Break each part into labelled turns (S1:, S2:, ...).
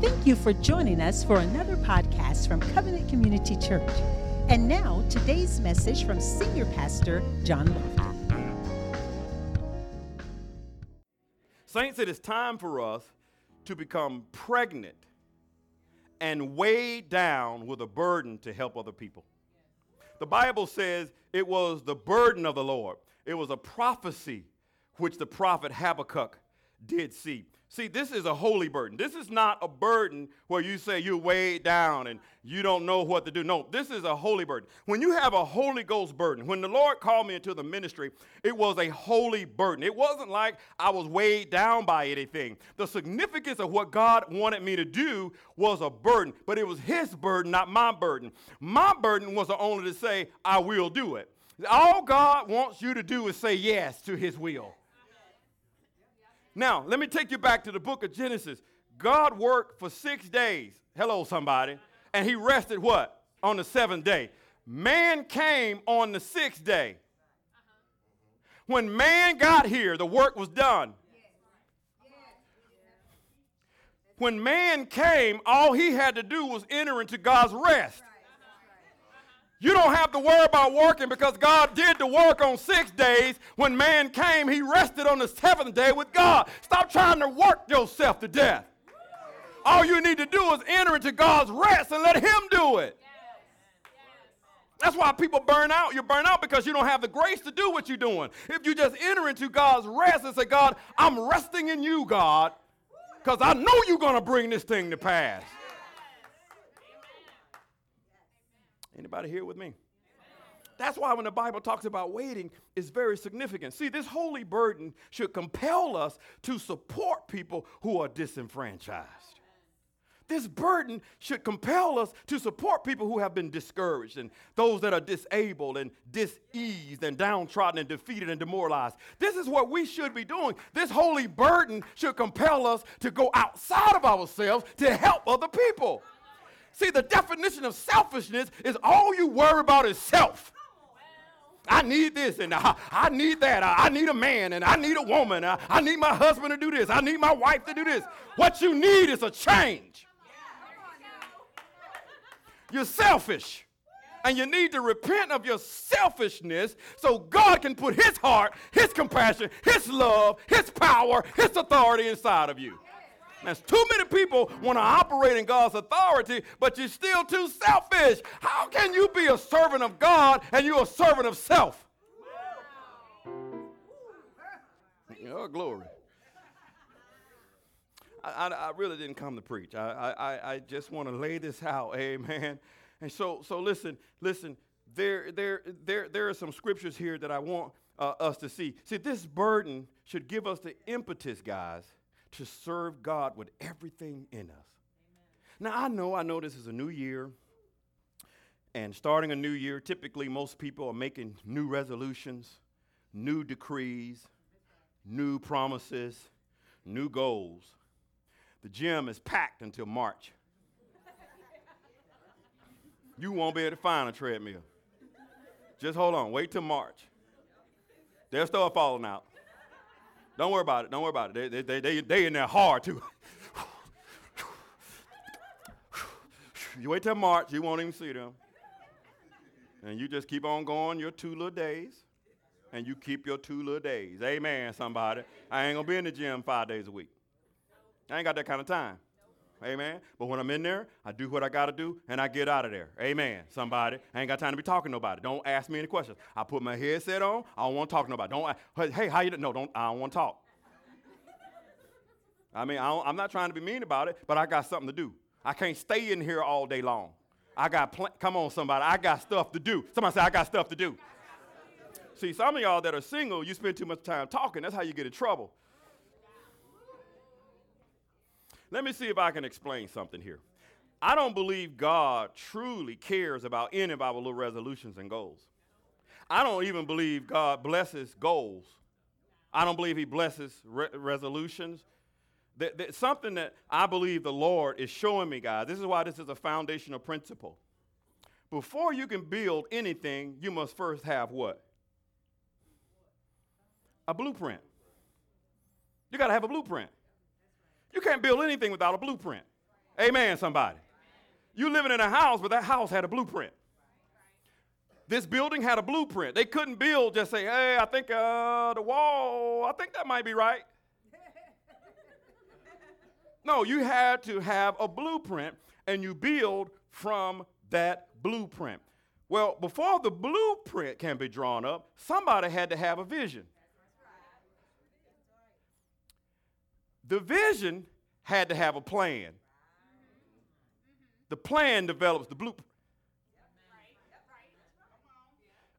S1: Thank you for joining us for another podcast from Covenant Community Church. And now, today's message from Senior Pastor John Lofton.
S2: Saints, it is time for us to become pregnant and weighed down with a burden to help other people. The Bible says it was the burden of the Lord, it was a prophecy which the prophet Habakkuk did see. See, this is a holy burden. This is not a burden where you say you're weighed down and you don't know what to do. No, this is a holy burden. When you have a Holy Ghost burden, when the Lord called me into the ministry, it was a holy burden. It wasn't like I was weighed down by anything. The significance of what God wanted me to do was a burden, but it was His burden, not my burden. My burden was only to say, I will do it. All God wants you to do is say yes to His will. Now, let me take you back to the book of Genesis. God worked for six days. Hello, somebody. And he rested what? On the seventh day. Man came on the sixth day. When man got here, the work was done. When man came, all he had to do was enter into God's rest. You don't have to worry about working because God did the work on six days. When man came, he rested on the seventh day with God. Stop trying to work yourself to death. All you need to do is enter into God's rest and let Him do it. That's why people burn out. You burn out because you don't have the grace to do what you're doing. If you just enter into God's rest and say, God, I'm resting in you, God, because I know you're going to bring this thing to pass. Anybody here with me? That's why when the Bible talks about waiting, it's very significant. See, this holy burden should compel us to support people who are disenfranchised. This burden should compel us to support people who have been discouraged and those that are disabled and diseased and downtrodden and defeated and demoralized. This is what we should be doing. This holy burden should compel us to go outside of ourselves to help other people. See, the definition of selfishness is all you worry about is self. I need this and I, I need that. I, I, need a man and I need a woman. I, I need my husband to do this. I need my wife to do this. What you need is a change. You're selfish. And you need to repent of your selfishness so God can put His heart, His compassion, His love, His power, His authority inside of you. There's too many people want to operate in God's authority, but you're still too selfish. How can you be a servant of God and you're a servant of self? Oh, glory. I, I, I, really didn't come to preach. I, I, I just want to lay this out, amen. And so, so listen, listen. There, there, there, there are some scriptures here that I want uh, us to see. See, this burden should give us the impetus, guys, to serve God with everything in us. Amen. Now, I know, I know this is a new year. And starting a new year, typically most people are making new resolutions, new decrees, new promises, new goals. The gym is packed until March. you won't be able to find a treadmill. Just hold on, wait till March. They'll start falling out. Don't worry about it. Don't worry about it. They, they, they, they in there hard too. you wait till March, you won't even see them. And you just keep on going your two little days. And you keep your two little days. Amen, somebody. I ain't gonna be in the gym five days a week. I ain't got that kind of time. Amen. But when I'm in there, I do what I got to do and I get out of there. Amen. Somebody. I ain't got time to be talking to nobody. Don't ask me any questions. I put my headset on. I don't want to talk to nobody. Don't, hey, how you doing? No, don't, I don't want to talk. I mean, I am not trying to be mean about it, but I got something to do. I can't stay in here all day long. I got, pl- come on, somebody. I got stuff to do. Somebody say, I got stuff to do. See, some of y'all that are single, you spend too much time talking. That's how you get in trouble. Let me see if I can explain something here. I don't believe God truly cares about any of our little resolutions and goals. I don't even believe God blesses goals. I don't believe He blesses re- resolutions. That, something that I believe the Lord is showing me, guys. This is why this is a foundational principle. Before you can build anything, you must first have what? A blueprint. You got to have a blueprint. You can't build anything without a blueprint. Amen, somebody. You living in a house, but that house had a blueprint. This building had a blueprint. They couldn't build just say, hey, I think uh, the wall, I think that might be right. no, you had to have a blueprint and you build from that blueprint. Well, before the blueprint can be drawn up, somebody had to have a vision. The vision had to have a plan. The plan develops the blueprint.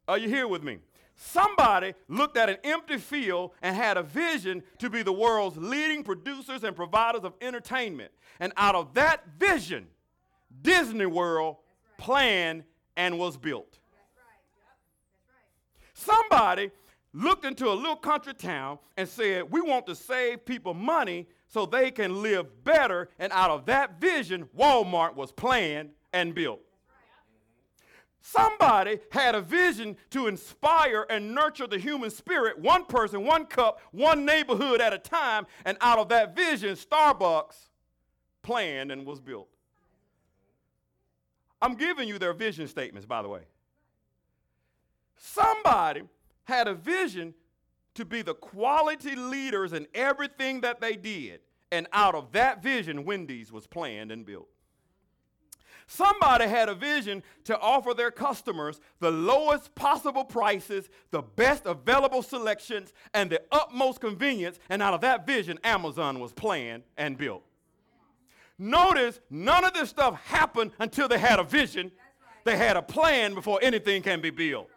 S2: Are you here with me? Somebody looked at an empty field and had a vision to be the world's leading producers and providers of entertainment. And out of that vision, Disney World planned and was built. Somebody looked into a little country town and said, We want to save people money so they can live better. And out of that vision, Walmart was planned and built. Somebody had a vision to inspire and nurture the human spirit, one person, one cup, one neighborhood at a time, and out of that vision, Starbucks planned and was built. I'm giving you their vision statements, by the way. Somebody had a vision to be the quality leaders in everything that they did, and out of that vision, Wendy's was planned and built. Somebody had a vision to offer their customers the lowest possible prices, the best available selections, and the utmost convenience. And out of that vision, Amazon was planned and built. Notice none of this stuff happened until they had a vision. They had a plan before anything can be built.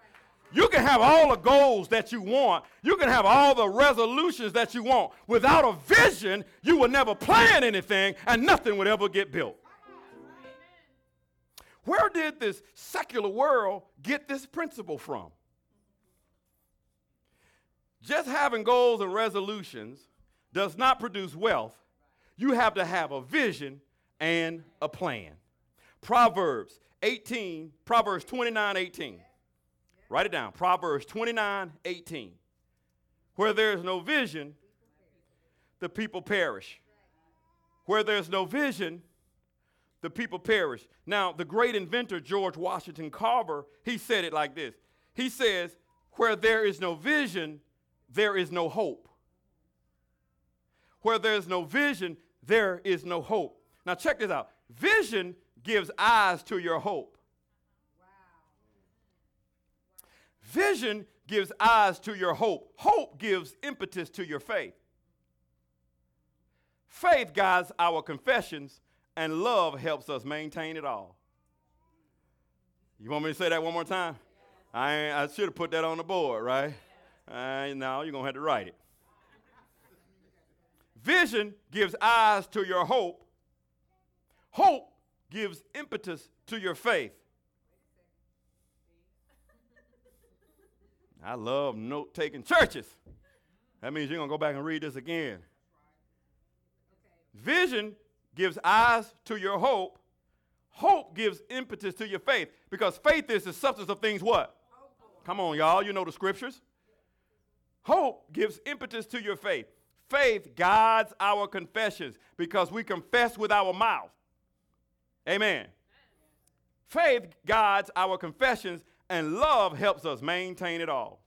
S2: You can have all the goals that you want. You can have all the resolutions that you want. Without a vision, you will never plan anything and nothing would ever get built. Where did this secular world get this principle from? Just having goals and resolutions does not produce wealth. You have to have a vision and a plan. Proverbs 18, Proverbs 29, 18. Write it down. Proverbs 29, 18. Where there is no vision, the people perish. Where there's no vision, the people perish. Now, the great inventor George Washington Carver, he said it like this. He says, "Where there is no vision, there is no hope. Where there is no vision, there is no hope." Now, check this out. Vision gives eyes to your hope. Vision gives eyes to your hope. Hope gives impetus to your faith. Faith guides our confessions and love helps us maintain it all. You want me to say that one more time? I, I should have put that on the board, right? Uh, now you're going to have to write it. Vision gives eyes to your hope. Hope gives impetus to your faith. I love note taking churches. That means you're going to go back and read this again. Vision gives eyes to your hope. Hope gives impetus to your faith because faith is the substance of things what? Come on, y'all. You know the scriptures. Hope gives impetus to your faith. Faith guides our confessions because we confess with our mouth. Amen. Faith guides our confessions, and love helps us maintain it all.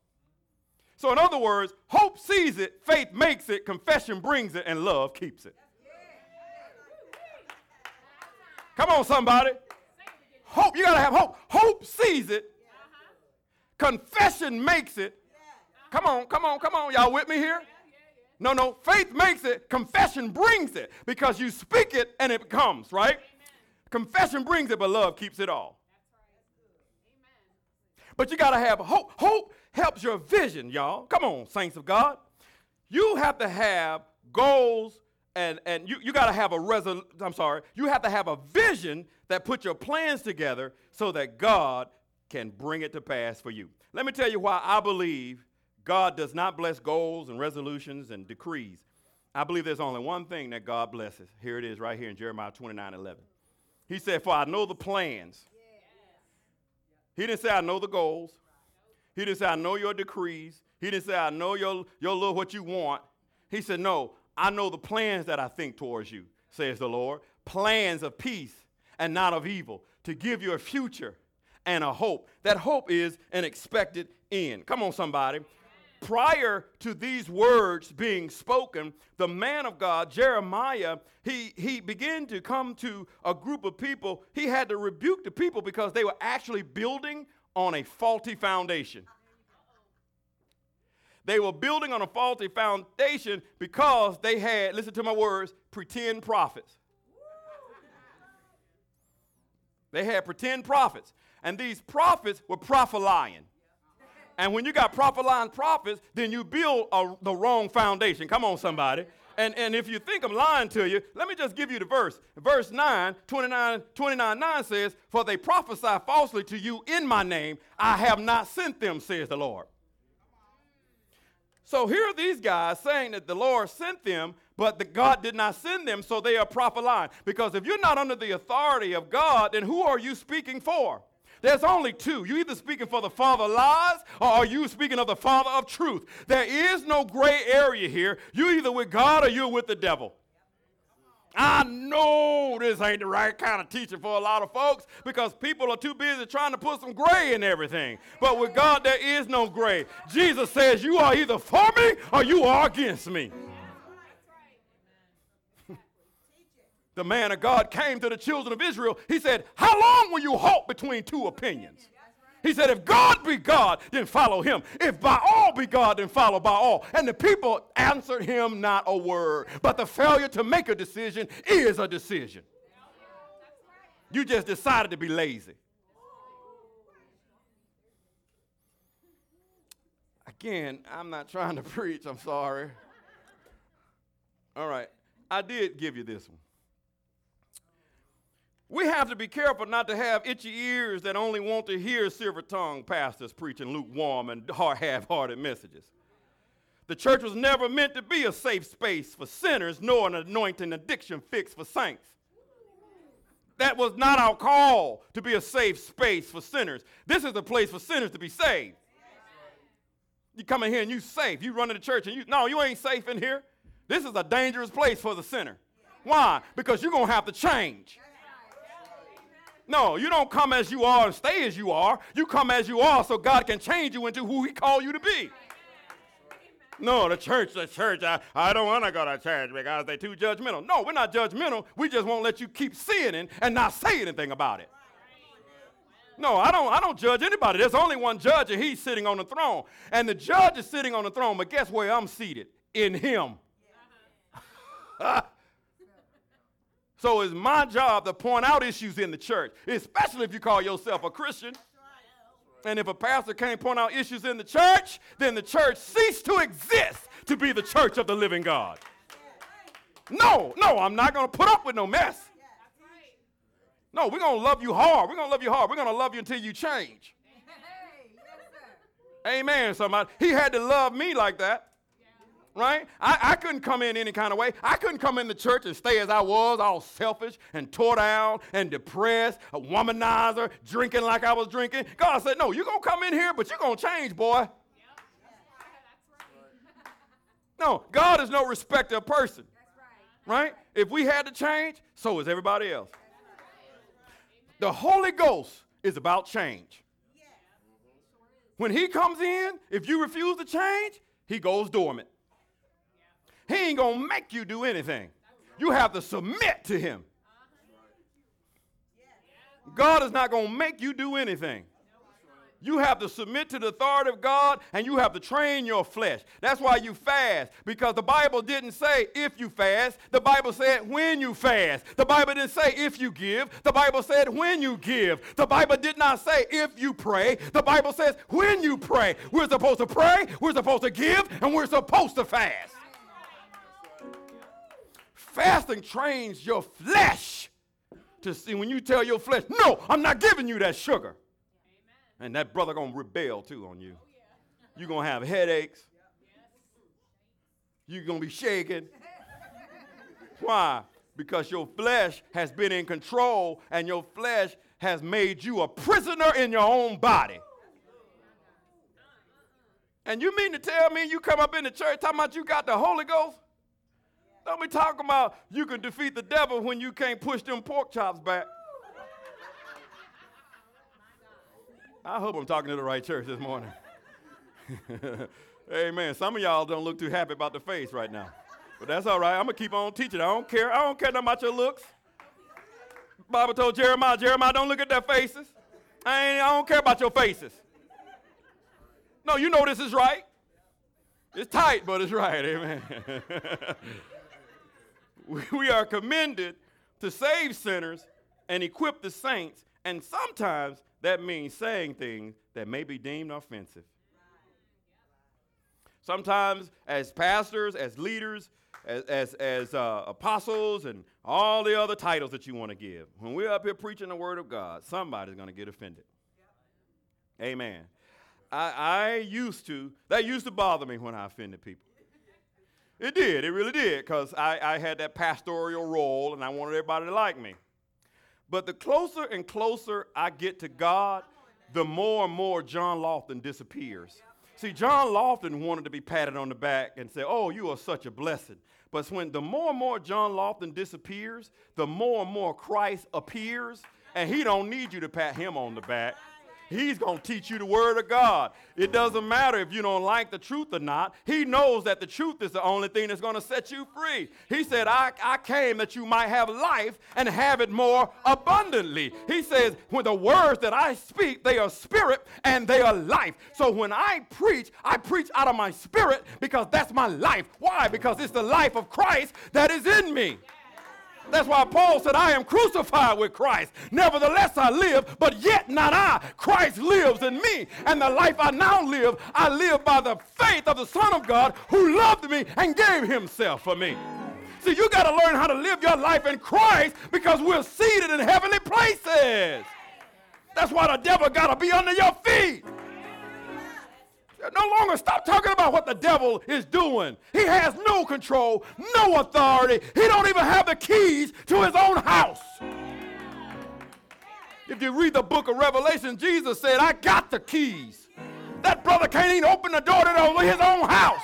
S2: So, in other words, hope sees it, faith makes it, confession brings it, and love keeps it. Come on, somebody. Hope. You got to have hope. Hope sees it. Confession makes it. Come on, come on, come on. Y'all with me here? No, no. Faith makes it. Confession brings it because you speak it and it comes, right? Confession brings it, but love keeps it all. But you got to have hope. Hope helps your vision, y'all. Come on, saints of God. You have to have goals and, and you, you got to have a resol- I'm sorry, you have to have a vision that puts your plans together so that God can bring it to pass for you. Let me tell you why I believe God does not bless goals and resolutions and decrees. I believe there's only one thing that God blesses. Here it is right here in Jeremiah 29 11. He said, For I know the plans. He didn't say, I know the goals. He didn't say, I know your decrees. He didn't say, I know your, your little what you want. He said, No, I know the plans that I think towards you, says the Lord. plans of peace and not of evil, to give you a future and a hope. That hope is an expected end. Come on, somebody. Prior to these words being spoken, the man of God, Jeremiah, he, he began to come to a group of people. He had to rebuke the people because they were actually building on a faulty foundation. They were building on a faulty foundation because they had, listen to my words, pretend prophets. They had pretend prophets. And these prophets were prophesying. And when you got prophesying prophets, then you build a, the wrong foundation. Come on, somebody. And, and if you think I'm lying to you, let me just give you the verse. Verse 9, 29, 29 9 says, For they prophesy falsely to you in my name. I have not sent them, says the Lord. So here are these guys saying that the Lord sent them, but the God did not send them, so they are prophesying. Because if you're not under the authority of God, then who are you speaking for? There's only two. You either speaking for the father of lies or are you speaking of the father of truth? There is no gray area here. You either with God or you're with the devil. I know this ain't the right kind of teaching for a lot of folks because people are too busy trying to put some gray in everything. But with God, there is no gray. Jesus says, You are either for me or you are against me. The man of God came to the children of Israel. He said, How long will you halt between two opinions? He said, If God be God, then follow him. If Baal be God, then follow Baal. And the people answered him not a word. But the failure to make a decision is a decision. You just decided to be lazy. Again, I'm not trying to preach, I'm sorry. All right, I did give you this one. We have to be careful not to have itchy ears that only want to hear silver tongued pastors preaching lukewarm and half hearted messages. The church was never meant to be a safe space for sinners, nor an anointing addiction fix for saints. That was not our call to be a safe space for sinners. This is a place for sinners to be saved. You come in here and you safe. You run to the church and you no, you ain't safe in here. This is a dangerous place for the sinner. Why? Because you're gonna have to change. No, you don't come as you are and stay as you are. You come as you are so God can change you into who He called you to be. No, the church, the church, I, I don't want to go to church because they're too judgmental. No, we're not judgmental. We just won't let you keep sinning and not say anything about it. No, I don't, I don't judge anybody. There's only one judge, and he's sitting on the throne. And the judge is sitting on the throne, but guess where I'm seated? In him. So it's my job to point out issues in the church, especially if you call yourself a Christian. And if a pastor can't point out issues in the church, then the church ceased to exist to be the church of the living God. No, no, I'm not going to put up with no mess. No, we're going to love you hard. We're going to love you hard. We're going to love you until you change. Amen, somebody. He had to love me like that right? I, I couldn't come in any kind of way. I couldn't come in the church and stay as I was, all selfish and tore down and depressed, a womanizer, drinking like I was drinking. God said, No, you're going to come in here, but you're going to change, boy. No, God is no respecter of person. Right? If we had to change, so is everybody else. The Holy Ghost is about change. Mm-hmm. When He comes in, if you refuse to change, He goes dormant. He ain't going to make you do anything. You have to submit to him. God is not going to make you do anything. You have to submit to the authority of God and you have to train your flesh. That's why you fast because the Bible didn't say if you fast. The Bible said when you fast. The Bible didn't say if you give. The Bible said when you give. The Bible did not say if you pray. The Bible says when you pray. We're supposed to pray, we're supposed to give, and we're supposed to fast. Fasting trains your flesh to see when you tell your flesh, no, I'm not giving you that sugar. Amen. And that brother gonna rebel too on you. Oh, yeah. You're gonna have headaches. You're gonna be shaking. Why? Because your flesh has been in control and your flesh has made you a prisoner in your own body. And you mean to tell me you come up in the church talking about you got the Holy Ghost? Don't be talking about you can defeat the devil when you can't push them pork chops back. I hope I'm talking to the right church this morning. Amen. Some of y'all don't look too happy about the face right now. But that's all right. I'm going to keep on teaching. I don't care. I don't care nothing about your looks. Bible told Jeremiah, Jeremiah, don't look at their faces. I, ain't, I don't care about your faces. No, you know this is right. It's tight, but it's right. Amen. we are commended to save sinners and equip the saints, and sometimes that means saying things that may be deemed offensive. Sometimes, as pastors, as leaders, as, as, as uh, apostles, and all the other titles that you want to give, when we're up here preaching the Word of God, somebody's going to get offended. Amen. I, I used to, that used to bother me when I offended people. It did, it really did, because I, I had that pastoral role and I wanted everybody to like me. But the closer and closer I get to God, the more and more John Lofton disappears. See, John Lofton wanted to be patted on the back and say, Oh, you are such a blessing. But when the more and more John Lofton disappears, the more and more Christ appears, and he don't need you to pat him on the back. He's going to teach you the word of God. It doesn't matter if you don't like the truth or not. He knows that the truth is the only thing that's going to set you free. He said, I, I came that you might have life and have it more abundantly. He says, when the words that I speak, they are spirit and they are life. So when I preach, I preach out of my spirit because that's my life. Why? Because it's the life of Christ that is in me. That's why Paul said, I am crucified with Christ. Nevertheless, I live, but yet not I. Christ lives in me. And the life I now live, I live by the faith of the Son of God who loved me and gave himself for me. See, you got to learn how to live your life in Christ because we're seated in heavenly places. That's why the devil got to be under your feet. No longer stop talking about what the devil is doing. He has no control, no authority. He don't even have the keys to his own house. If you read the book of Revelation, Jesus said, I got the keys. That brother can't even open the door to his own house.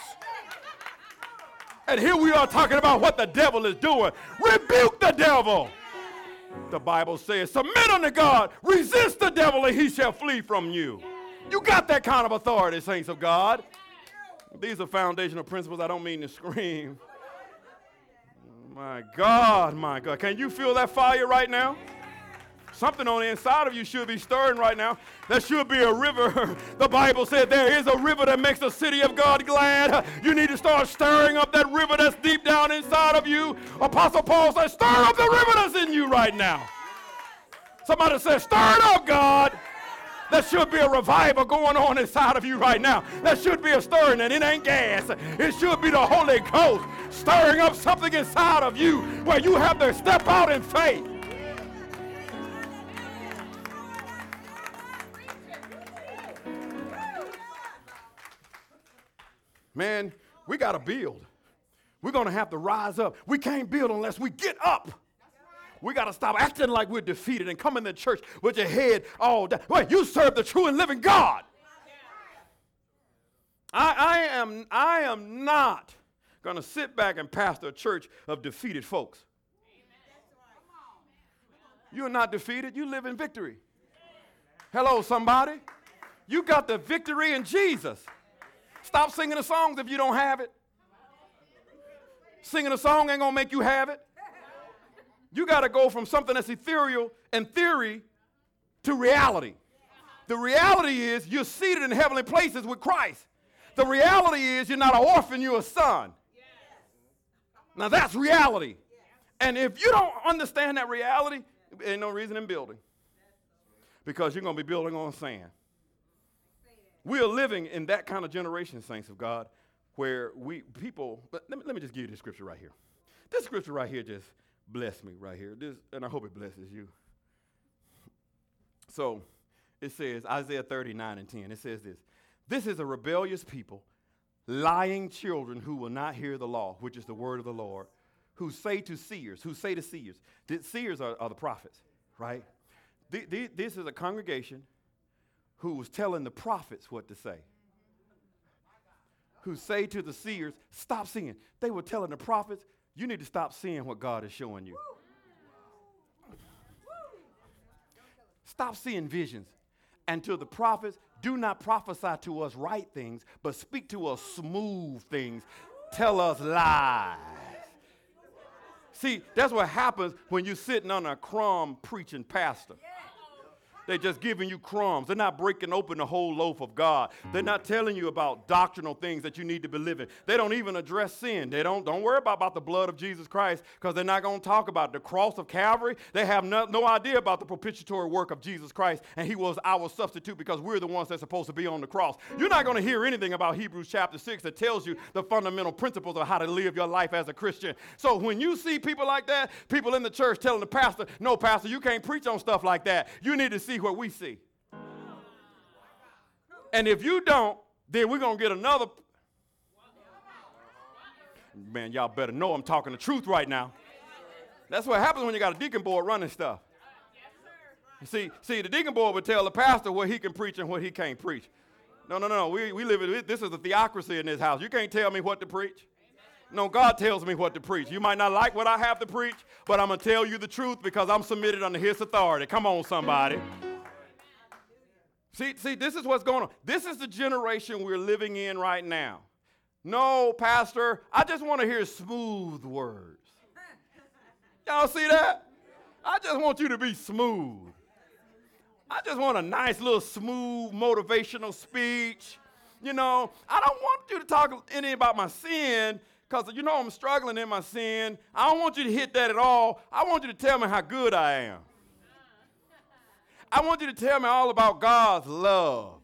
S2: And here we are talking about what the devil is doing. Rebuke the devil. The Bible says, Submit unto God, resist the devil, and he shall flee from you. You got that kind of authority, saints of God. These are foundational principles. I don't mean to scream. My God, my God. Can you feel that fire right now? Something on the inside of you should be stirring right now. There should be a river. The Bible said there is a river that makes the city of God glad. You need to start stirring up that river that's deep down inside of you. Apostle Paul said, Stir up the river that's in you right now. Somebody said, Stir it up, God. There should be a revival going on inside of you right now. There should be a stirring, and it ain't gas. It should be the Holy Ghost stirring up something inside of you where you have to step out in faith. Man, we got to build. We're going to have to rise up. We can't build unless we get up. We got to stop acting like we're defeated and come in the church with your head all down. Wait, you serve the true and living God. I, I, am, I am not going to sit back and pastor a church of defeated folks. You're not defeated, you live in victory. Hello, somebody. You got the victory in Jesus. Stop singing the songs if you don't have it. Singing a song ain't gonna make you have it. You got to go from something that's ethereal and theory to reality. The reality is you're seated in heavenly places with Christ. The reality is you're not an orphan, you're a son. Now that's reality. And if you don't understand that reality, ain't no reason in building. Because you're going to be building on sand. We are living in that kind of generation, saints of God, where we people, let me, let me just give you this scripture right here. This scripture right here just bless me right here. This, and I hope it blesses you. So it says, Isaiah 39 and 10, it says this This is a rebellious people, lying children who will not hear the law, which is the word of the Lord, who say to seers, who say to seers, that seers are, are the prophets, right? The, the, this is a congregation who was telling the prophets what to say. Who say to the seers, stop singing. They were telling the prophets, you need to stop seeing what God is showing you. Stop seeing visions. And to the prophets, do not prophesy to us right things, but speak to us smooth things. Tell us lies. See, that's what happens when you're sitting on a crumb preaching pastor. They're just giving you crumbs. They're not breaking open the whole loaf of God. They're not telling you about doctrinal things that you need to believe in. They don't even address sin. They don't, don't worry about, about the blood of Jesus Christ because they're not going to talk about the cross of Calvary. They have no, no idea about the propitiatory work of Jesus Christ, and He was our substitute because we're the ones that's supposed to be on the cross. You're not going to hear anything about Hebrews chapter 6 that tells you the fundamental principles of how to live your life as a Christian. So when you see people like that, people in the church telling the pastor, no, pastor, you can't preach on stuff like that. You need to see what we see. And if you don't, then we're going to get another. Man, y'all better know I'm talking the truth right now. That's what happens when you got a deacon board running stuff. See, see, the deacon board would tell the pastor what he can preach and what he can't preach. No, no, no. We, we live in this is a theocracy in this house. You can't tell me what to preach. No, God tells me what to preach. You might not like what I have to preach, but I'm going to tell you the truth because I'm submitted under his authority. Come on, somebody. See, see, this is what's going on. This is the generation we're living in right now. No, Pastor, I just want to hear smooth words. Y'all see that? I just want you to be smooth. I just want a nice little smooth motivational speech. You know, I don't want you to talk any about my sin because you know I'm struggling in my sin. I don't want you to hit that at all. I want you to tell me how good I am. I want you to tell me all about God's love.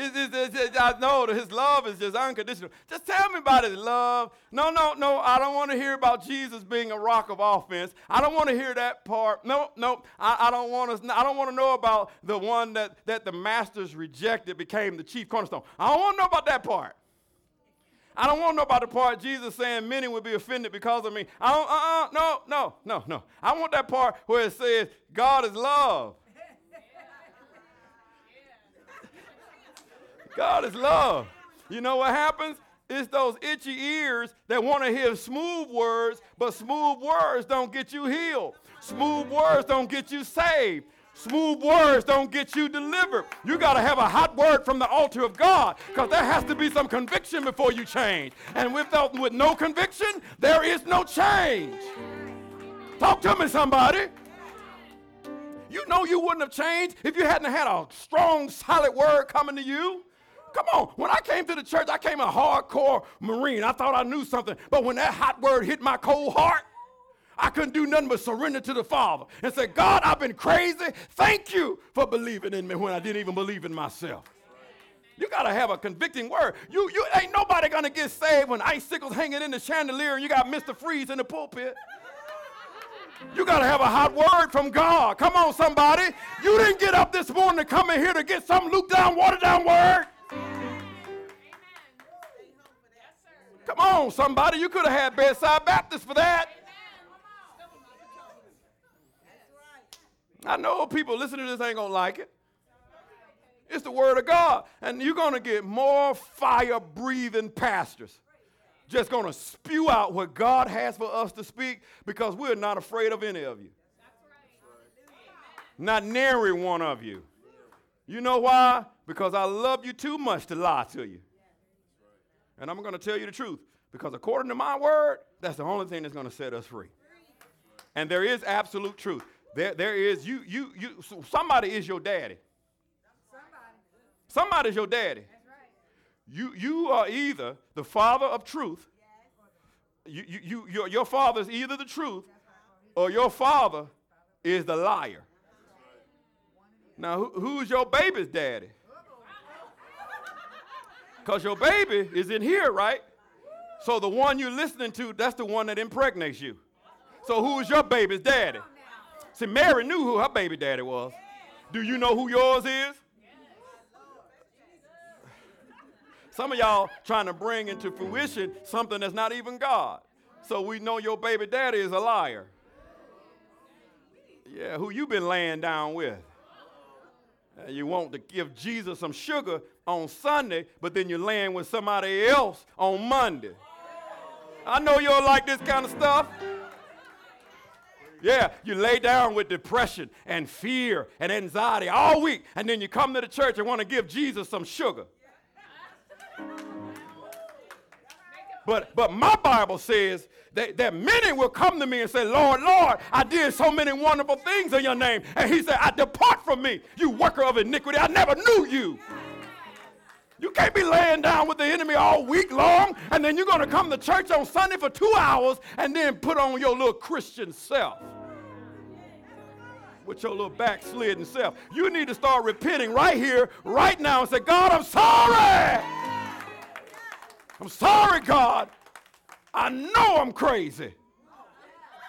S2: It's, it's, it's, I know that his love is just unconditional. Just tell me about his love. No, no, no. I don't want to hear about Jesus being a rock of offense. I don't want to hear that part. No, no. I, I don't want to. I don't want to know about the one that that the masters rejected became the chief cornerstone. I don't want to know about that part. I don't want to know about the part Jesus saying many will be offended because of me. I don't, uh-uh, no, no, no, no. I want that part where it says God is love. God is love. You know what happens? It's those itchy ears that want to hear smooth words, but smooth words don't get you healed. Smooth words don't get you saved. Smooth words don't get you delivered. You got to have a hot word from the altar of God because there has to be some conviction before you change. And without, with no conviction, there is no change. Talk to me, somebody. You know you wouldn't have changed if you hadn't had a strong, solid word coming to you. Come on. When I came to the church, I came a hardcore Marine. I thought I knew something. But when that hot word hit my cold heart, I couldn't do nothing but surrender to the Father and say, God, I've been crazy. Thank you for believing in me when I didn't even believe in myself. You gotta have a convicting word. You, you ain't nobody gonna get saved when icicles hanging in the chandelier and you got Mr. Freeze in the pulpit. You got to have a hot word from God. Come on, somebody. You didn't get up this morning to come in here to get some lukewarm, watered down word. Come on, somebody. You could have had bedside Baptist for that. I know people listening to this ain't going to like it. It's the word of God. And you're going to get more fire breathing pastors. Just going to spew out what God has for us to speak because we're not afraid of any of you. Not nary one of you. You know why? Because I love you too much to lie to you. And I'm going to tell you the truth. Because according to my word, that's the only thing that's going to set us free. And there is absolute truth. There, there is you, you, you. Somebody is your daddy. Somebody. is your daddy. You, you are either the father of truth. You, you, you, your, your father is either the truth, or your father is the liar. Now, who, who's your baby's daddy? Because your baby is in here, right? So the one you're listening to, that's the one that impregnates you. So who is your baby's daddy? See, Mary knew who her baby daddy was. Do you know who yours is? Some of y'all trying to bring into fruition something that's not even God. So we know your baby daddy is a liar. Yeah, who you been laying down with? Uh, you want to give Jesus some sugar on Sunday, but then you're laying with somebody else on Monday. I know you all like this kind of stuff. Yeah, you lay down with depression and fear and anxiety all week, and then you come to the church and want to give Jesus some sugar. But, but my Bible says that, that many will come to me and say, Lord, Lord, I did so many wonderful things in your name. And he said, I depart from me, you worker of iniquity. I never knew you. You can't be laying down with the enemy all week long, and then you're going to come to church on Sunday for two hours and then put on your little Christian self with your little backslidden self. You need to start repenting right here, right now, and say, God, I'm sorry. I'm sorry, God. I know I'm crazy.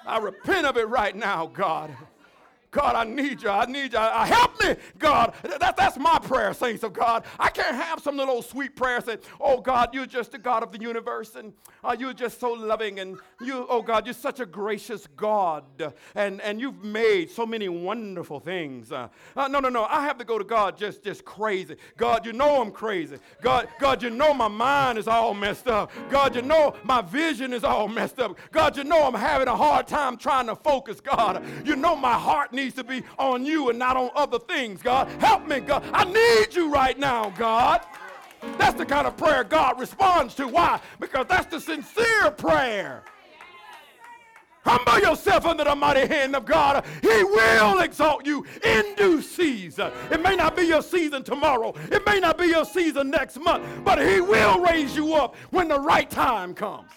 S2: I repent of it right now, God. God, I need you. I need you. I, help me, God. That, that's my prayer, saints of God. I can't have some little sweet prayer saying, Oh, God, you're just the God of the universe, and uh, you're just so loving, and you, oh, God, you're such a gracious God, and, and you've made so many wonderful things. Uh, uh, no, no, no. I have to go to God just, just crazy. God, you know I'm crazy. God, God, you know my mind is all messed up. God, you know my vision is all messed up. God, you know I'm having a hard time trying to focus. God, you know my heart needs to be on you and not on other things, God. Help me, God. I need you right now, God. That's the kind of prayer God responds to. Why? Because that's the sincere prayer. Humble yourself under the mighty hand of God. He will exalt you in due season. It may not be your season tomorrow, it may not be your season next month, but He will raise you up when the right time comes.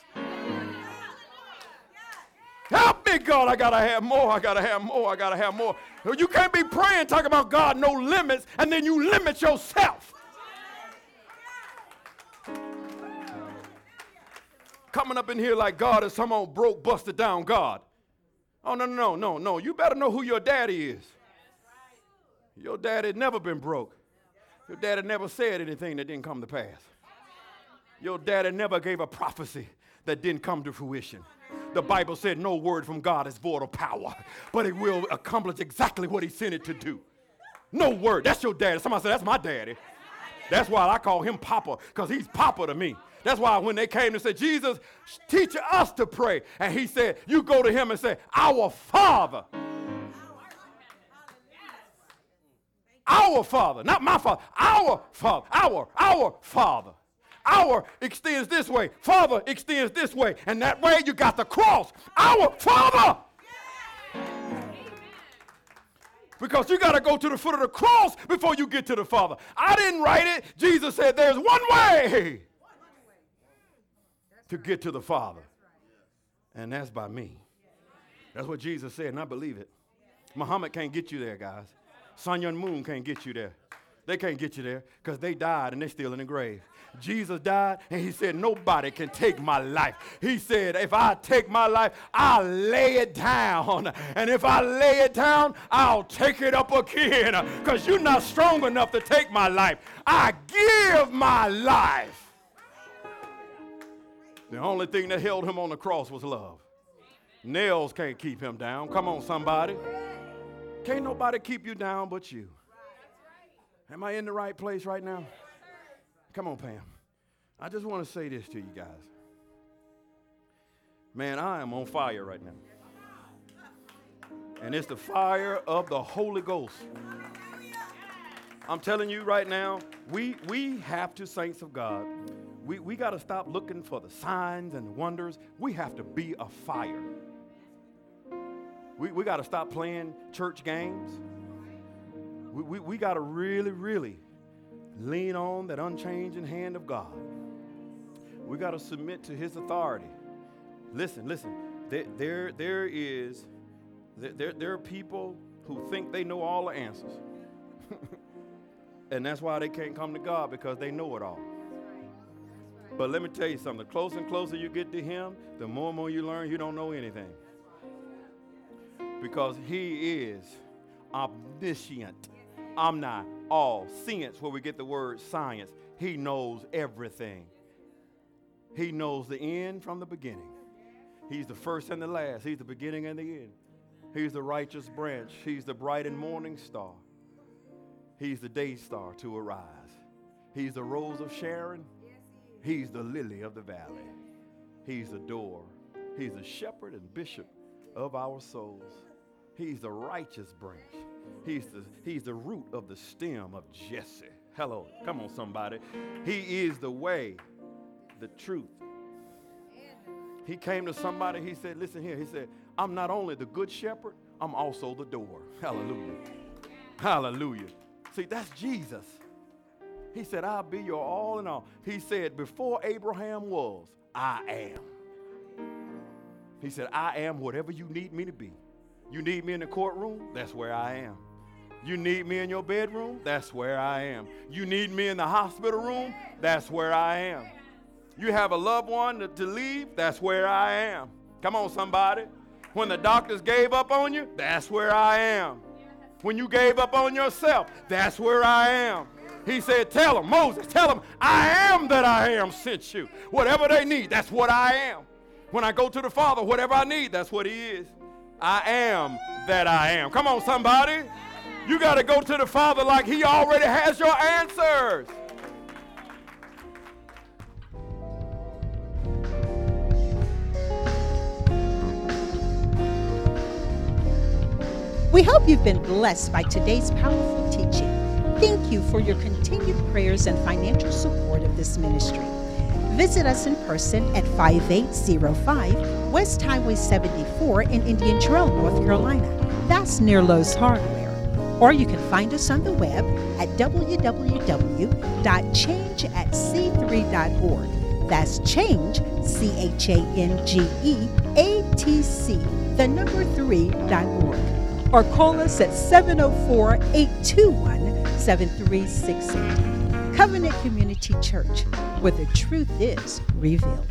S2: Help me, God. I got to have more. I got to have more. I got to have more. You can't be praying, talking about God, no limits, and then you limit yourself. Coming up in here like God is some old broke, busted down God. Oh, no, no, no, no, no. You better know who your daddy is. Your daddy never been broke. Your daddy never said anything that didn't come to pass. Your daddy never gave a prophecy that didn't come to fruition. The Bible said no word from God is void of power, but it will accomplish exactly what he sent it to do. No word. That's your daddy. Somebody said, That's my daddy. That's why I call him Papa, because he's Papa to me. That's why when they came and said, Jesus, teach us to pray. And he said, You go to him and say, Our Father. Our Father, not my Father, our Father, our, our Father. Our extends this way. Father extends this way. And that way you got the cross. Our Father. Because you got to go to the foot of the cross before you get to the Father. I didn't write it. Jesus said there's one way to get to the Father. And that's by me. That's what Jesus said, and I believe it. Muhammad can't get you there, guys. Sun Myung Moon can't get you there. They can't get you there because they died and they're still in the grave. Jesus died and he said, Nobody can take my life. He said, If I take my life, I'll lay it down. And if I lay it down, I'll take it up again because you're not strong enough to take my life. I give my life. The only thing that held him on the cross was love. Nails can't keep him down. Come on, somebody. Can't nobody keep you down but you. Am I in the right place right now? Come on, Pam. I just want to say this to you guys. Man, I am on fire right now. And it's the fire of the Holy Ghost. I'm telling you right now, we, we have to, saints of God, we, we got to stop looking for the signs and the wonders. We have to be a fire. We, we got to stop playing church games. We, we, we got to really, really lean on that unchanging hand of God. We got to submit to His authority. Listen, listen. There, there, there is, there, there are people who think they know all the answers. and that's why they can't come to God because they know it all. But let me tell you something. The closer and closer you get to Him, the more and more you learn you don't know anything. Because He is omniscient omni, all, science, where we get the word science. He knows everything. He knows the end from the beginning. He's the first and the last. He's the beginning and the end. He's the righteous branch. He's the bright and morning star. He's the day star to arise. He's the rose of Sharon. He's the lily of the valley. He's the door. He's the shepherd and bishop of our souls. He's the righteous branch. He's the, he's the root of the stem of Jesse. Hello. Come on, somebody. He is the way, the truth. He came to somebody, he said, Listen here. He said, I'm not only the good shepherd, I'm also the door. Hallelujah. Hallelujah. See, that's Jesus. He said, I'll be your all in all. He said, Before Abraham was, I am. He said, I am whatever you need me to be. You need me in the courtroom? That's where I am. You need me in your bedroom? That's where I am. You need me in the hospital room? That's where I am. You have a loved one to, to leave? That's where I am. Come on, somebody. When the doctors gave up on you? That's where I am. When you gave up on yourself? That's where I am. He said, Tell them, Moses, tell them, I am that I am sent you. Whatever they need, that's what I am. When I go to the Father, whatever I need, that's what He is. I am that I am. Come on, somebody. You got to go to the Father like He already has your answers.
S1: We hope you've been blessed by today's powerful teaching. Thank you for your continued prayers and financial support of this ministry. Visit us in person at 5805 West Highway 74 in Indian Trail, North Carolina. That's near Lowe's Hardware. Or you can find us on the web at www.changeatc3.org. That's change, C H A N G E A T C, the number 3.org. Or call us at 704 821 7368. Covenant Community Church, where the truth is revealed.